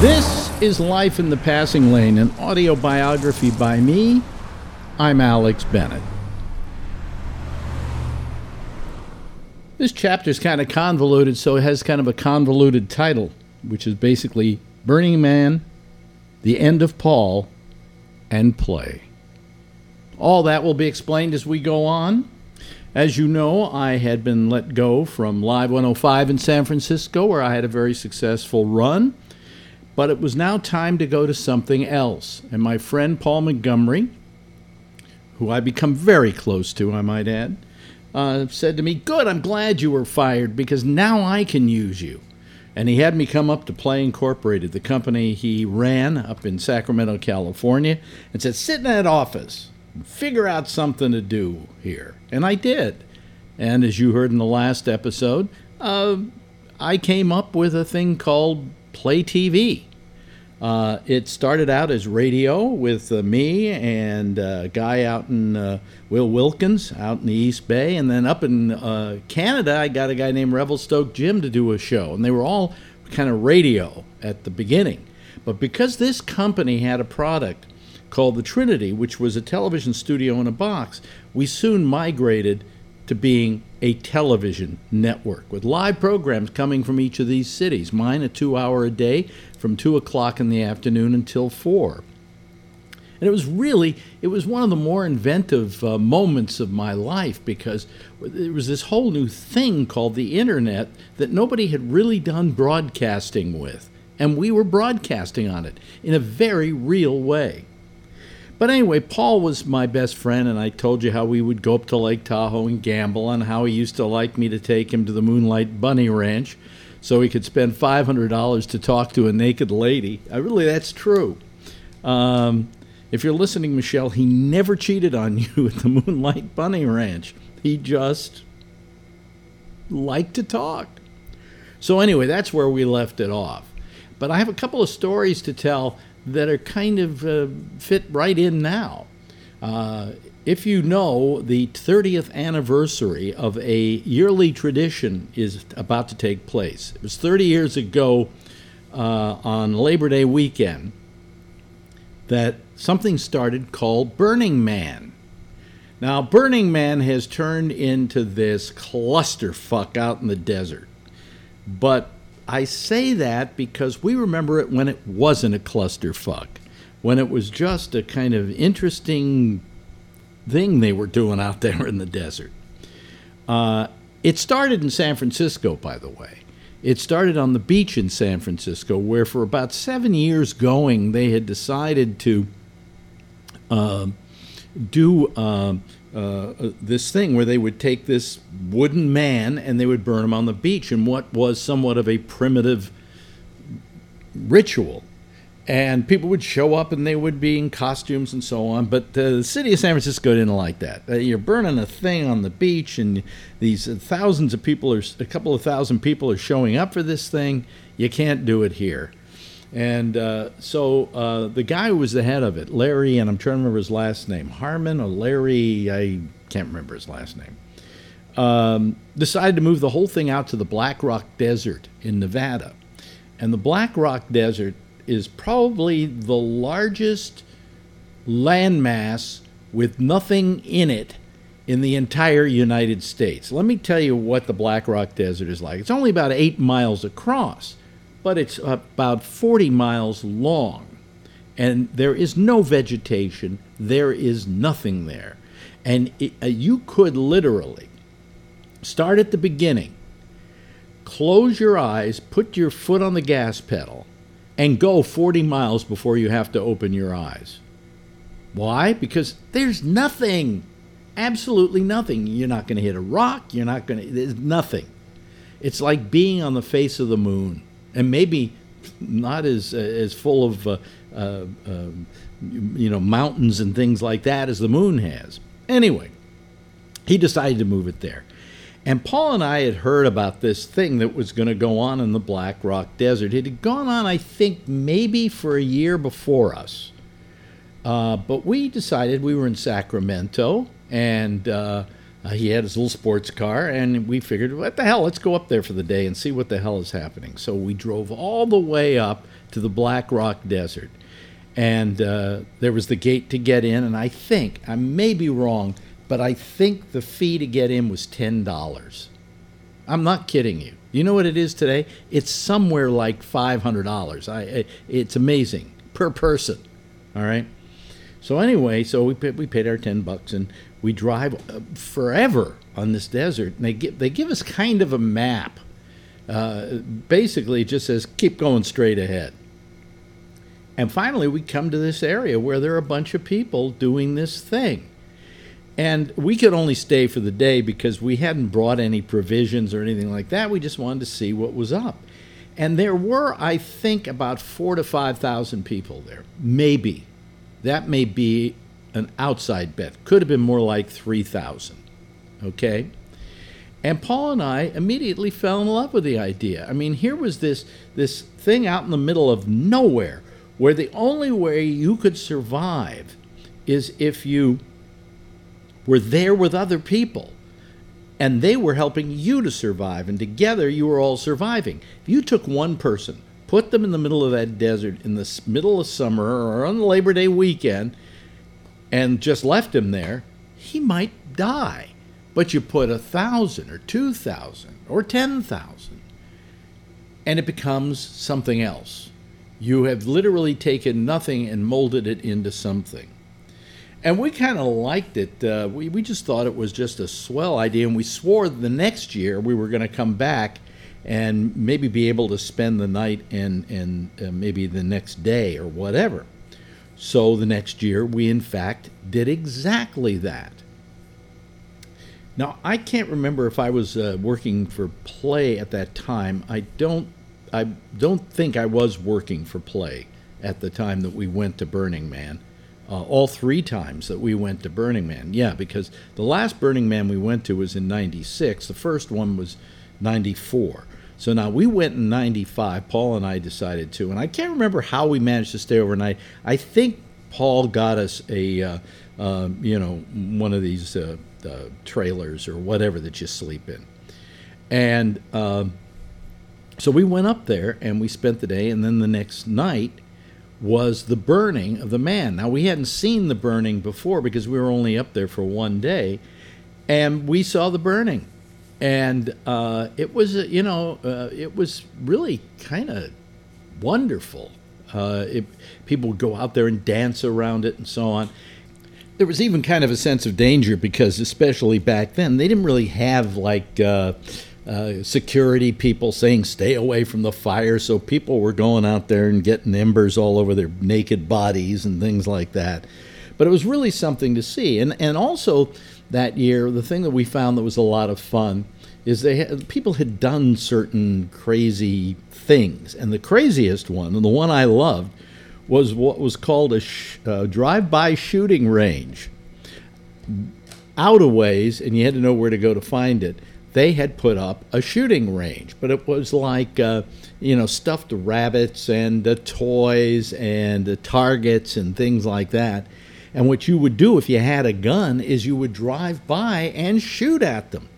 This is Life in the Passing Lane, an audio biography by me. I'm Alex Bennett. This chapter is kind of convoluted, so it has kind of a convoluted title, which is basically Burning Man, The End of Paul, and Play. All that will be explained as we go on. As you know, I had been let go from Live 105 in San Francisco, where I had a very successful run. But it was now time to go to something else. And my friend Paul Montgomery, who I become very close to, I might add, uh, said to me, Good, I'm glad you were fired because now I can use you. And he had me come up to Play Incorporated, the company he ran up in Sacramento, California, and said, Sit in that office figure out something to do here. And I did. And as you heard in the last episode, uh, I came up with a thing called Play TV. Uh, it started out as radio with uh, me and uh, a guy out in uh, Will Wilkins out in the East Bay, and then up in uh, Canada, I got a guy named Revelstoke Jim to do a show, and they were all kind of radio at the beginning. But because this company had a product called the Trinity, which was a television studio in a box, we soon migrated to being a television network with live programs coming from each of these cities. Mine a two hour a day from two o'clock in the afternoon until four. And it was really, it was one of the more inventive uh, moments of my life because there was this whole new thing called the internet that nobody had really done broadcasting with. And we were broadcasting on it in a very real way. But anyway, Paul was my best friend, and I told you how we would go up to Lake Tahoe and gamble, and how he used to like me to take him to the Moonlight Bunny Ranch so he could spend $500 to talk to a naked lady. I really, that's true. Um, if you're listening, Michelle, he never cheated on you at the Moonlight Bunny Ranch. He just liked to talk. So, anyway, that's where we left it off. But I have a couple of stories to tell that are kind of uh, fit right in now. Uh, if you know, the 30th anniversary of a yearly tradition is about to take place. It was 30 years ago uh, on Labor Day weekend that something started called Burning Man. Now, Burning Man has turned into this clusterfuck out in the desert. But I say that because we remember it when it wasn't a clusterfuck, when it was just a kind of interesting thing they were doing out there in the desert. Uh, it started in San Francisco, by the way. It started on the beach in San Francisco, where for about seven years going, they had decided to uh, do uh, uh, this thing where they would take this wooden man and they would burn him on the beach in what was somewhat of a primitive ritual. And people would show up and they would be in costumes and so on. But uh, the city of San Francisco didn't like that. Uh, you're burning a thing on the beach, and these thousands of people are, a couple of thousand people are showing up for this thing. You can't do it here. And uh, so uh, the guy who was the head of it, Larry, and I'm trying to remember his last name, Harmon or Larry, I can't remember his last name, um, decided to move the whole thing out to the Black Rock Desert in Nevada. And the Black Rock Desert is probably the largest landmass with nothing in it in the entire United States. Let me tell you what the Black Rock Desert is like. It's only about eight miles across but it's about 40 miles long. And there is no vegetation, there is nothing there. And it, uh, you could literally start at the beginning, close your eyes, put your foot on the gas pedal, and go 40 miles before you have to open your eyes. Why? Because there's nothing. Absolutely nothing. You're not going to hit a rock. You're not going to, there's nothing. It's like being on the face of the moon and maybe not as uh, as full of uh, uh, um, you know mountains and things like that as the moon has. Anyway, he decided to move it there. And Paul and I had heard about this thing that was going to go on in the Black Rock Desert. It had gone on, I think, maybe for a year before us. Uh, but we decided we were in Sacramento, and uh, he had his little sports car, and we figured, what the hell, let's go up there for the day and see what the hell is happening. So we drove all the way up to the Black Rock Desert. And uh, there was the gate to get in, and I think, I may be wrong, but I think the fee to get in was $10. I'm not kidding you. You know what it is today? It's somewhere like $500. I, it's amazing per person. All right. So anyway, so we paid, we paid our ten bucks and we drive uh, forever on this desert. And they give they give us kind of a map. Uh, basically, it just says keep going straight ahead. And finally, we come to this area where there are a bunch of people doing this thing. And we could only stay for the day because we hadn't brought any provisions or anything like that. We just wanted to see what was up. And there were, I think, about four to 5,000 people there. Maybe. That may be an outside bet. Could have been more like 3,000. Okay? And Paul and I immediately fell in love with the idea. I mean, here was this, this thing out in the middle of nowhere where the only way you could survive is if you were there with other people and they were helping you to survive, and together you were all surviving. If you took one person, put them in the middle of that desert in the middle of summer or on Labor Day weekend, and just left him there, he might die. But you put a thousand or two thousand or ten thousand, and it becomes something else. You have literally taken nothing and molded it into something. And we kind of liked it. Uh, we, we just thought it was just a swell idea. And we swore the next year we were going to come back and maybe be able to spend the night and, and uh, maybe the next day or whatever. So the next year, we in fact did exactly that. Now, I can't remember if I was uh, working for Play at that time. I don't, I don't think I was working for Play at the time that we went to Burning Man uh, all three times that we went to Burning Man. Yeah, because the last Burning Man we went to was in 96. The first one was 94. So now we went in 95. Paul and I decided to. And I can't remember how we managed to stay overnight. I think Paul got us a, uh, uh, you know, one of these uh, trailers or whatever that you sleep in. And um, so we went up there and we spent the day. And then the next night, was the burning of the man. Now, we hadn't seen the burning before because we were only up there for one day, and we saw the burning. And uh, it was, you know, uh, it was really kind of wonderful. Uh, it, people would go out there and dance around it and so on. There was even kind of a sense of danger because, especially back then, they didn't really have like uh, uh, security people saying stay away from the fire. So people were going out there and getting embers all over their naked bodies and things like that. But it was really something to see. And, and also that year, the thing that we found that was a lot of fun is they had, people had done certain crazy things. And the craziest one, and the one I loved, was what was called a sh- uh, drive-by shooting range. Out of ways, and you had to know where to go to find it they had put up a shooting range, but it was like, uh, you know, stuffed rabbits and uh, toys and uh, targets and things like that. And what you would do if you had a gun is you would drive by and shoot at them.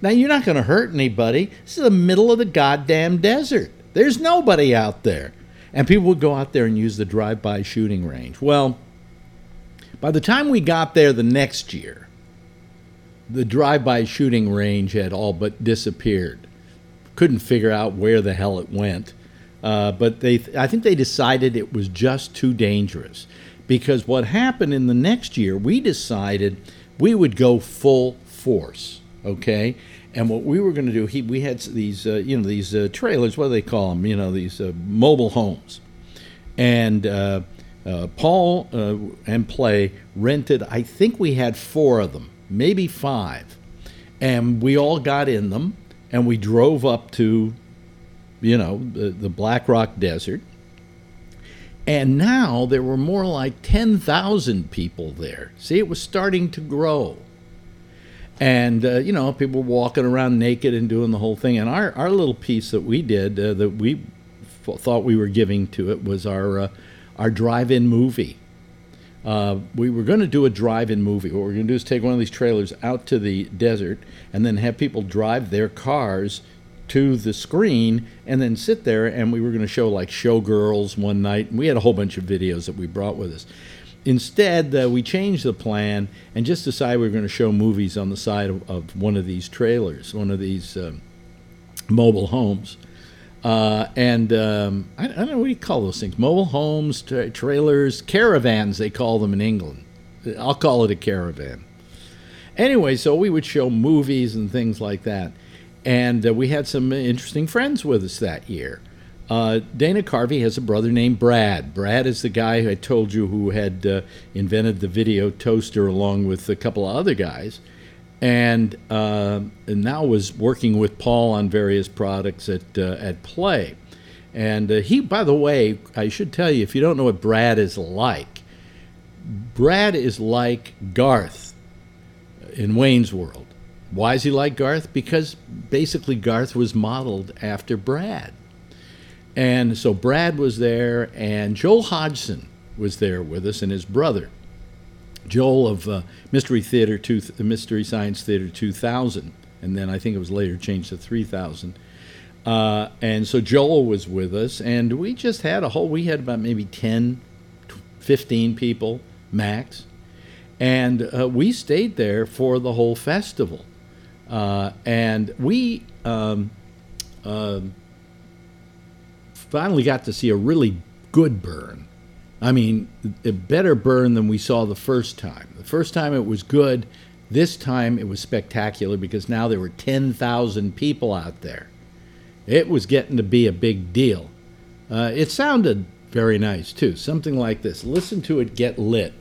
Now, you're not going to hurt anybody. This is the middle of the goddamn desert. There's nobody out there. And people would go out there and use the drive by shooting range. Well, by the time we got there the next year, the drive-by shooting range had all but disappeared. Couldn't figure out where the hell it went. Uh, but they, I think they decided it was just too dangerous. Because what happened in the next year, we decided we would go full force. Okay, and what we were going to do, he, we had these, uh, you know, these uh, trailers. What do they call them? You know, these uh, mobile homes. And uh, uh, Paul and Play rented. I think we had four of them maybe five. And we all got in them and we drove up to, you know, the, the Black Rock Desert. And now there were more like 10,000 people there. See, it was starting to grow. And, uh, you know, people were walking around naked and doing the whole thing. And our, our little piece that we did, uh, that we thought we were giving to it, was our, uh, our drive in movie Uh, we were going to do a drive-in movie. What we're going to do is take one of these trailers out to the desert and then have people drive their cars to the screen and then sit there and we were going to show like showgirls one night and we had a whole bunch of videos that we brought with us. Instead uh, we changed the plan and just decided we were going to show movies on the side of, of one of these trailers one of these um, mobile homes. Uh, and um, I, I, don't know what do you call those things? Mobile homes tra- trailers caravans they call them in england. I'll call it a caravan. Anyway so we would show movies and things like that and uh, we had some interesting friends with us that year. Uh, Dana Carvey has a brother named Brad. Brad is the guy I told you who had uh, invented the video toaster along with a couple of other guys, and, uh, and now was working with Paul on various products at uh, at Play. And uh, he, by the way, I should tell you if you don't know what Brad is like, Brad is like Garth in Wayne's World. Why is he like Garth? Because basically Garth was modeled after Brad. And so Brad was there, and Joel Hodgson was there with us, and his brother, Joel of uh, Mystery Theater, two, Mystery Science Theater 2000, and then I think it was later changed to 3000. Uh, and so Joel was with us, and we just had a whole, we had about maybe 10, 15 people max. And uh, we stayed there for the whole festival. Uh, and we um, uh, finally got to see a really good burn. I mean, a better burn than we saw the first time. The first time it was good. This time it was spectacular because now there were 10,000 people out there. It was getting to be a big deal. Uh, it sounded very nice, too. Something like this. Listen to it get lit.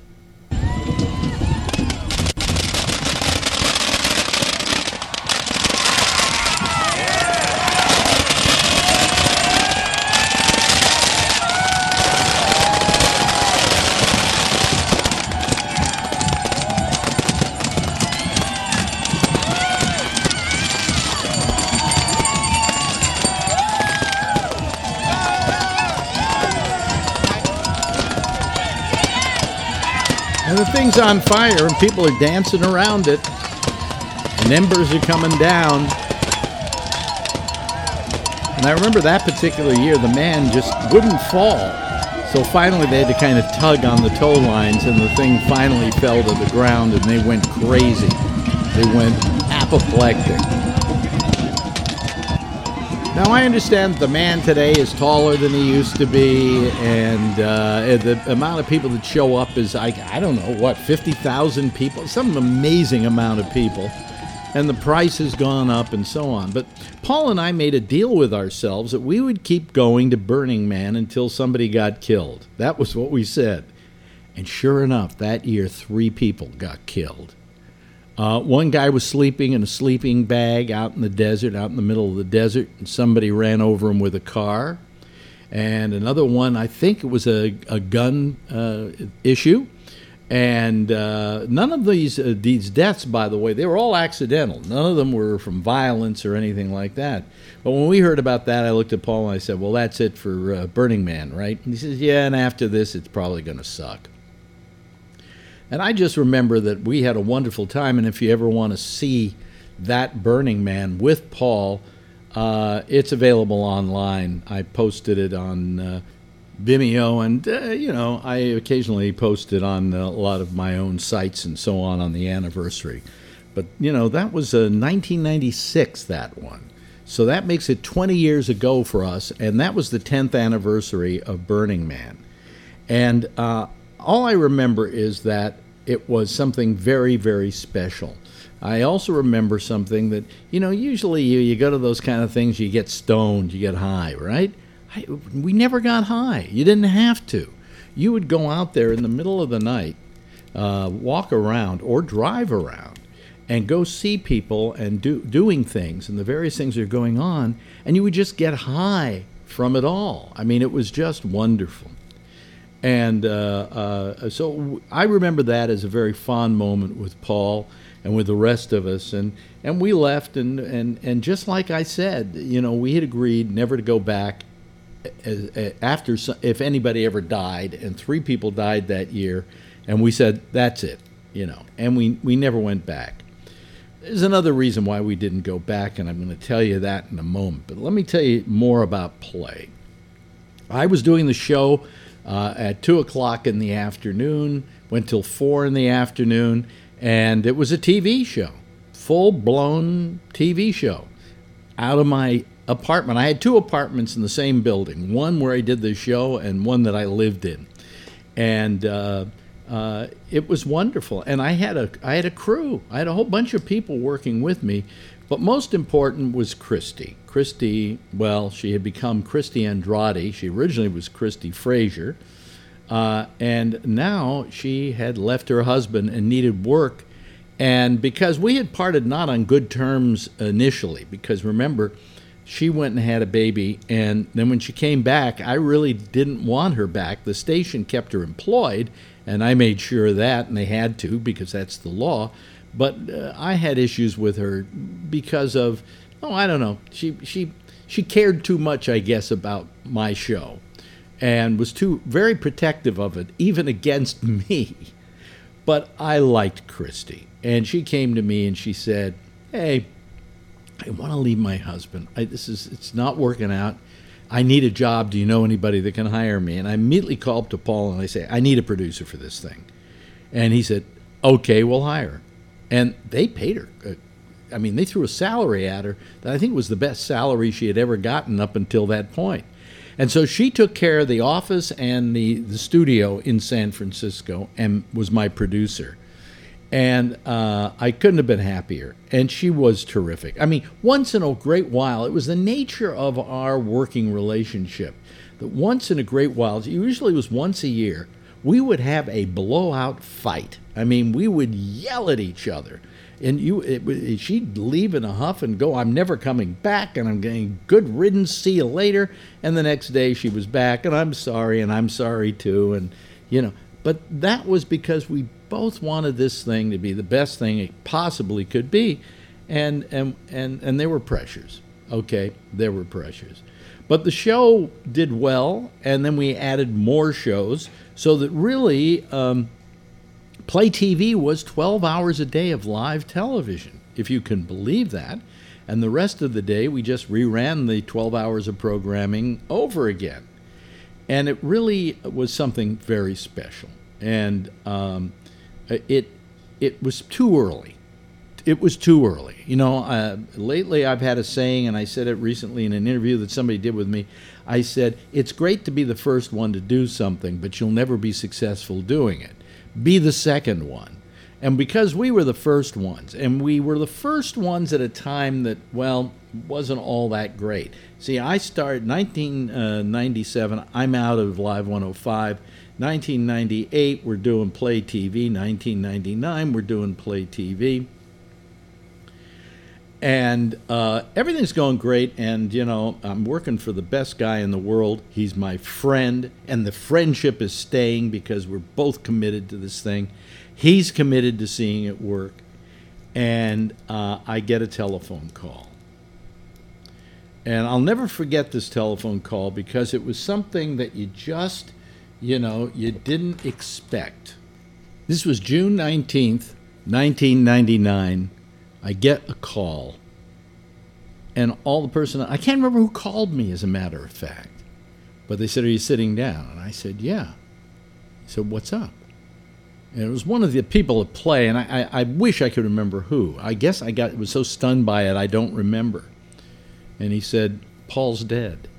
On fire and people are dancing around it, and embers are coming down. And I remember that particular year, the man just wouldn't fall. So finally, they had to kind of tug on the tow lines, and the thing finally fell to the ground, and they went crazy. They went apoplectic. Now, I understand the man today is taller than he used to be, and uh, the amount of people that show up is, I, I don't know, what, 50,000 people? Some amazing amount of people. And the price has gone up and so on. But Paul and I made a deal with ourselves that we would keep going to Burning Man until somebody got killed. That was what we said. And sure enough, that year, three people got killed. Uh, one guy was sleeping in a sleeping bag out in the desert, out in the middle of the desert, and somebody ran over him with a car. And another one, I think it was a, a gun uh, issue. And uh, none of these uh, these deaths, by the way, they were all accidental. None of them were from violence or anything like that. But when we heard about that, I looked at Paul and I said, "Well, that's it for uh, Burning Man, right?" And he says, "Yeah, and after this, it's probably going to suck." And I just remember that we had a wonderful time. And if you ever want to see that Burning Man with Paul, uh, it's available online. I posted it on uh, Vimeo, and uh, you know, I occasionally post it on a lot of my own sites and so on on the anniversary. But you know, that was a 1996. That one. So that makes it 20 years ago for us, and that was the 10th anniversary of Burning Man. And uh, all I remember is that it was something very, very special. I also remember something that, you know, usually you, you go to those kind of things, you get stoned, you get high, right? I, we never got high. You didn't have to. You would go out there in the middle of the night, uh, walk around or drive around, and go see people and do, doing things and the various things that are going on, and you would just get high from it all. I mean, it was just wonderful. And uh, uh, so I remember that as a very fond moment with Paul and with the rest of us. And, and we left, and, and, and just like I said, you know, we had agreed never to go back after if anybody ever died, and three people died that year. And we said, that's it, you know, and we, we never went back. There's another reason why we didn't go back, and I'm going to tell you that in a moment. But let me tell you more about play. I was doing the show uh, at 2 o'clock in the afternoon, went till 4 in the afternoon, and it was a TV show, full blown TV show out of my apartment. I had two apartments in the same building one where I did the show, and one that I lived in. And uh, uh, it was wonderful. And I had a I had a crew. I had a whole bunch of people working with me, but most important was Christy. Christy, well, she had become Christy Andrade. She originally was Christy Frazier, uh, and now she had left her husband and needed work. And because we had parted not on good terms initially, because remember, she went and had a baby, and then when she came back, I really didn't want her back. The station kept her employed, and I made sure of that, and they had to because that's the law. But uh, I had issues with her because of, oh, I don't know. She she she cared too much, I guess, about my show, and was too very protective of it, even against me. But I liked Christy, and she came to me and she said, "Hey, I want to leave my husband. I, this is it's not working out. I need a job. Do you know anybody that can hire me? And I immediately called up to Paul and I say, I need a producer for this thing. And he said, Okay, we'll hire. And they paid her. Uh, I mean, they threw a salary at her that I think was the best salary she had ever gotten up until that point. And so she took care of the office and the, the studio in San Francisco and was my producer and uh, I couldn't have been happier. And she was terrific. I mean, once in a great while, it was the nature of our working relationship that once in a great while, usually it was once a year, we would have a blowout fight. I mean, we would yell at each other. And you, it, she'd leave in a huff and go, I'm never coming back, and I'm getting good riddance, see you later. And the next day she was back, and I'm sorry, and I'm sorry too. And, you know, but that was because we both wanted this thing to be the best thing it possibly could be, and and and and there were pressures. Okay, there were pressures, but the show did well, and then we added more shows, so that really. Um, Play TV was 12 hours a day of live television, if you can believe that. And the rest of the day, we just reran the 12 hours of programming over again. And it really was something very special. And um, it it was too early. It was too early. You know, uh, lately I've had a saying, and I said it recently in an interview that somebody did with me. I said, It's great to be the first one to do something, but you'll never be successful doing it. Be the second one. And because we were the first ones, and we were the first ones at a time that, well, wasn't all that great. See, I started 1997, uh, I'm out of Live 105. 1998, we're doing Play TV. 1999, we're doing Play TV. And uh, everything's going great. And, you know, I'm working for the best guy in the world. He's my friend. And the friendship is staying because we're both committed to this thing. He's committed to seeing it work. And uh, I get a telephone call. And I'll never forget this telephone call because it was something that you just you know, you didn't expect. This was June 19th, 1999. I get a call. And all the person, I can't remember who called me, as a matter of fact. But they said, Are you sitting down? And I said, Yeah. He said, What's up? And it was one of the people at play, and I, I, I wish I could remember who. I guess I got was so stunned by it, I don't remember. And he said, Paul's dead.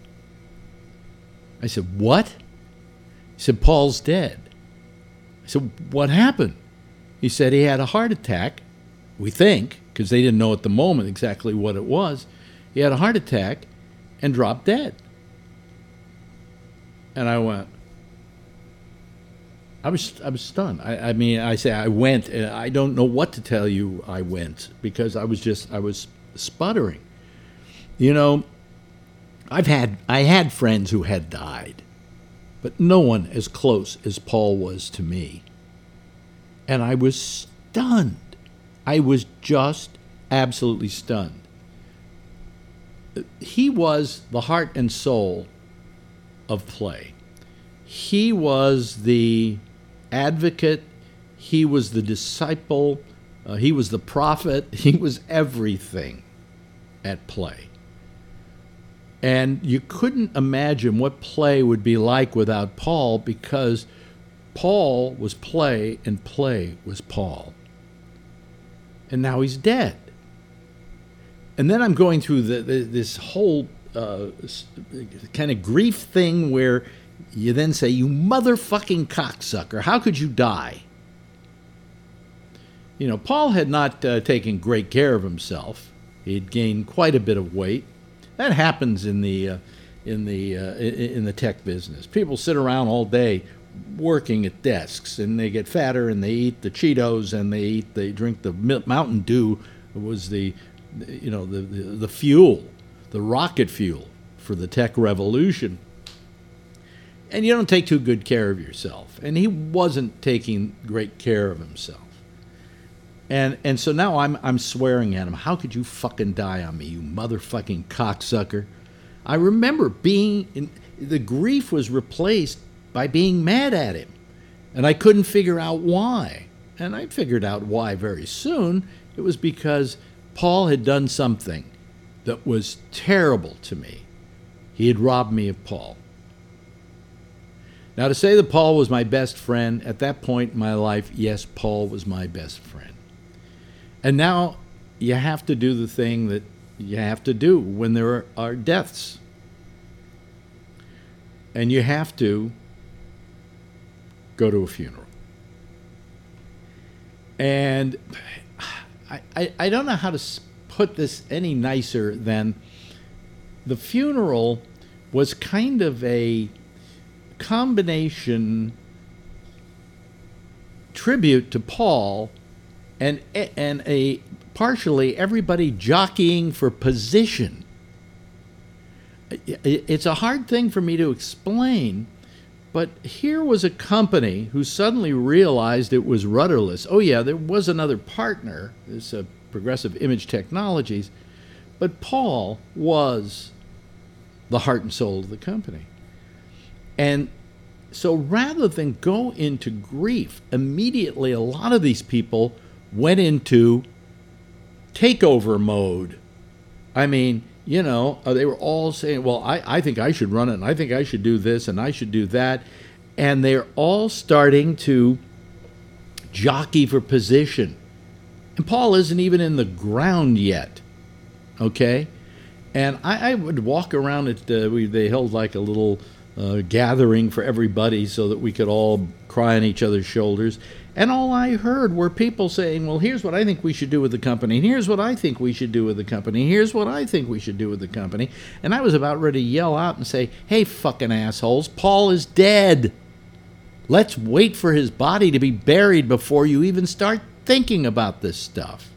I said, What? He said, Paul's dead. I said, What happened? He said he had a heart attack, we think, because they didn't know at the moment exactly what it was. He had a heart attack and dropped dead. And I went, I was I was stunned. I, I mean, I say I went. I don't know what to tell you. I went because I was just I was sputtering. You know, I've had I had friends who had died, but no one as close as Paul was to me. And I was stunned. I was just absolutely stunned. He was the heart and soul of play. He was the advocate, he was the disciple, uh, he was the prophet, he was everything at play. And you couldn't imagine what play would be like without Paul because Paul was play and play was Paul. And now he's dead. And then I'm going through the, the, this whole uh, kind of grief thing where you then say, You motherfucking cocksucker, how could you die? You know, Paul had not uh, taken great care of himself. He'd gained quite a bit of weight. That happens in the uh, in the uh, in the tech business. People sit around all day working at desks, and they get fatter, and they eat the Cheetos, and they eat they drink the Mountain Dew. Was the you know the, the, the fuel, the rocket fuel for the tech revolution. And you don't take too good care of yourself. And he wasn't taking great care of himself. And and so now I'm I'm swearing at him. How could you fucking die on me, you motherfucking cocksucker? I remember being in the grief was replaced by being mad at him. And I couldn't figure out why. And I figured out why very soon. It was because Paul had done something that was terrible to me. He had robbed me of Paul. Now, to say that Paul was my best friend, at that point in my life, yes, Paul was my best friend. And now you have to do the thing that you have to do when there are, deaths. And you have to go to a funeral. And I, I, I don't know how to put this any nicer than the funeral was kind of a combination tribute to Paul and and a partially everybody jockeying for position. It's a hard thing for me to explain, but here was a company who suddenly realized it was rudderless. Oh yeah, there was another partner, this uh, Progressive Image Technologies, but Paul was the heart and soul of the company. And so rather than go into grief, immediately a lot of these people went into takeover mode. I mean, you know, uh, they were all saying, well, I, I think I should run it, and I think I should do this, and I should do that. And they're all starting to jockey for position. And Paul isn't even in the ground yet. Okay? And I, I would walk around it. Uh, we, they held like a little uh, gathering for everybody so that we could all cry on each other's shoulders. And all I heard were people saying, well, here's what I think we should do with the company. Here's what I think we should do with the company. Here's what I think we should do with the company. And I was about ready to yell out and say, hey, fucking assholes, Paul is dead. Let's wait for his body to be buried before you even start thinking about this stuff.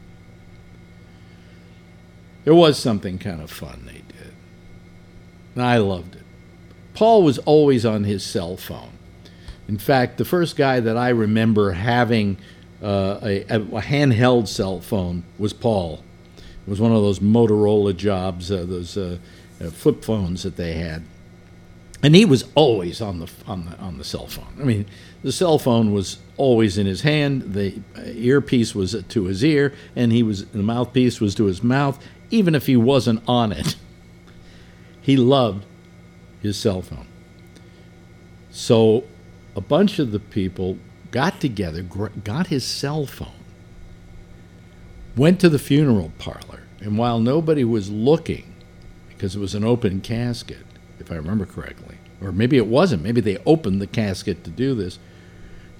There was something kind of fun they did. And I loved it. Paul was always on his cell phone. In fact, the first guy that I remember having uh, a, a, handheld cell phone was Paul. It was one of those Motorola jobs, uh, those uh, uh, flip phones that they had, and he was always on the on the on the cell phone. I mean, the cell phone was always in his hand. The earpiece was to his ear, and he was the mouthpiece was to his mouth, even if he wasn't on it. He loved his cell phone. So a bunch of the people got together, got his cell phone, went to the funeral parlor, and while nobody was looking, because it was an open casket, if I remember correctly, or maybe it wasn't, maybe they opened the casket to do this,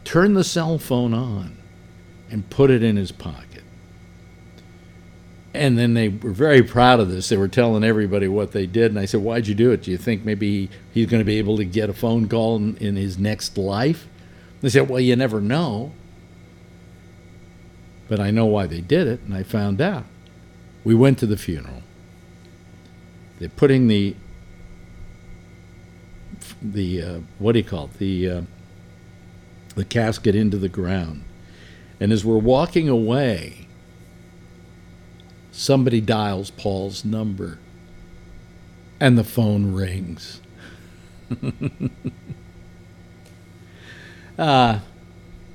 turned the cell phone on and put it in his pocket. And then they were very proud of this. They were telling everybody what they did. And I said, Why'd you do it? Do you think maybe he's going to be able to get a phone call in, in his next life? They said, Well, you never know. But I know why they did it, and I found out. We went to the funeral. They're putting the the uh, what do you call it the uh, the casket into the ground, and as we're walking away, somebody dials Paul's number and the phone rings. uh,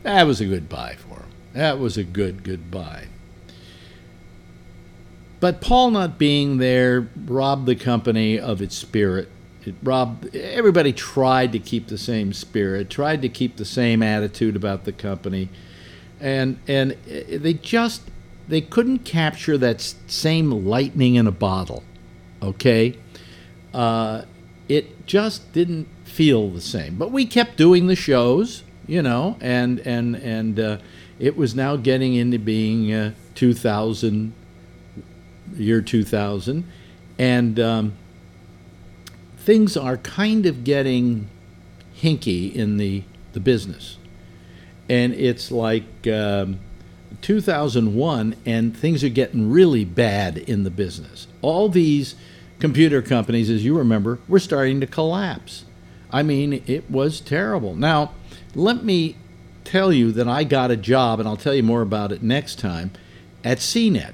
That was a good bye for him. That was a good, good bye. But Paul not being there robbed the company of its spirit. It robbed everybody tried to keep the same spirit, tried to keep the same attitude about the company. And and they just they couldn't capture that same lightning in a bottle. Okay? Uh, it just didn't feel the same. But we kept doing the shows, you know, and and and uh, it was now getting into being uh, 2000 year 2000, and um, things are kind of getting hinky in the, the business. And it's like um, 2001, and things are getting really bad in the business. All these computer companies, as you remember, were starting to collapse. I mean, it was terrible. Now, let me tell you that I got a job, and I'll tell you more about it next time, at CNET.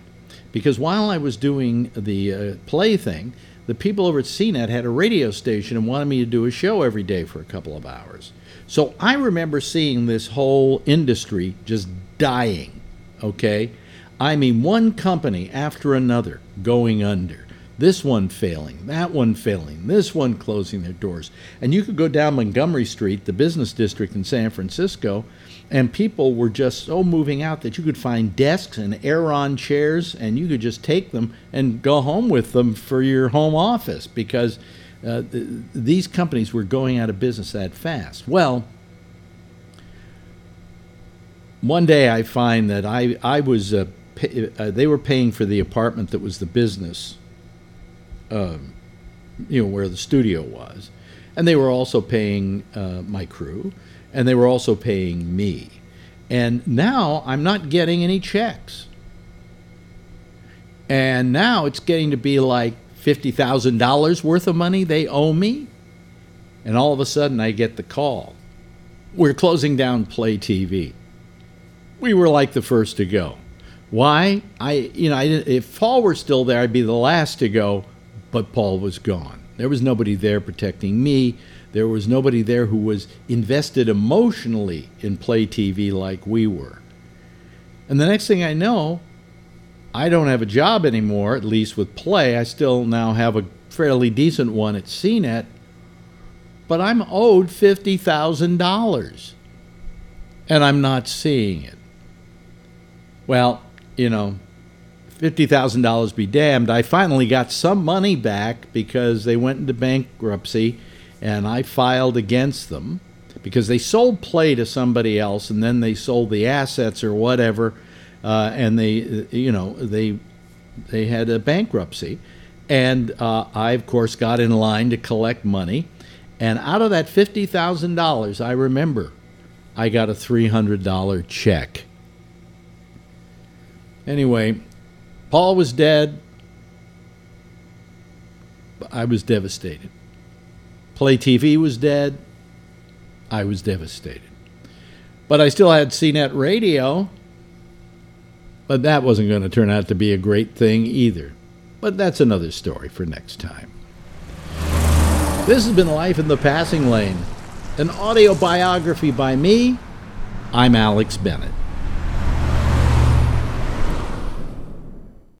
Because while I was doing the uh, play thing, the people over at CNET had a radio station and wanted me to do a show every day for a couple of hours. So I remember seeing this whole industry just dying, okay? I mean, one company after another going under. This one failing, that one failing, this one closing their doors. And you could go down Montgomery Street, the business district in San Francisco, and people were just so moving out that you could find desks and Aeron chairs and you could just take them and go home with them for your home office because uh, th these companies were going out of business that fast well one day I find that I, I was uh, pay, uh, they were paying for the apartment that was the business um, you know where the studio was and they were also paying uh, my crew and they were also paying me. And now I'm not getting any checks. And now it's getting to be like $50,000 worth of money they owe me. And all of a sudden I get the call. We're closing down Play TV. We were like the first to go. Why? I, you know, I, if Paul were still there, I'd be the last to go, but Paul was gone. There was nobody there protecting me. There was nobody there who was invested emotionally in Play TV like we were. And the next thing I know, I don't have a job anymore, at least with Play. I still now have a fairly decent one at CNET, but I'm owed $50,000 and I'm not seeing it. Well, you know, $50,000 be damned. I finally got some money back because they went into bankruptcy and I filed against them because they sold play to somebody else and then they sold the assets or whatever uh, and they you know they they had a bankruptcy. And uh, I of course got in line to collect money. And out of that $50,000 I remember I got a $300 check anyway Paul was dead I was devastated Play TV was dead. I was devastated. But I still had CNET radio. But that wasn't going to turn out to be a great thing either. But that's another story for next time. This has been Life in the Passing Lane, an audio biography by me. I'm Alex Bennett.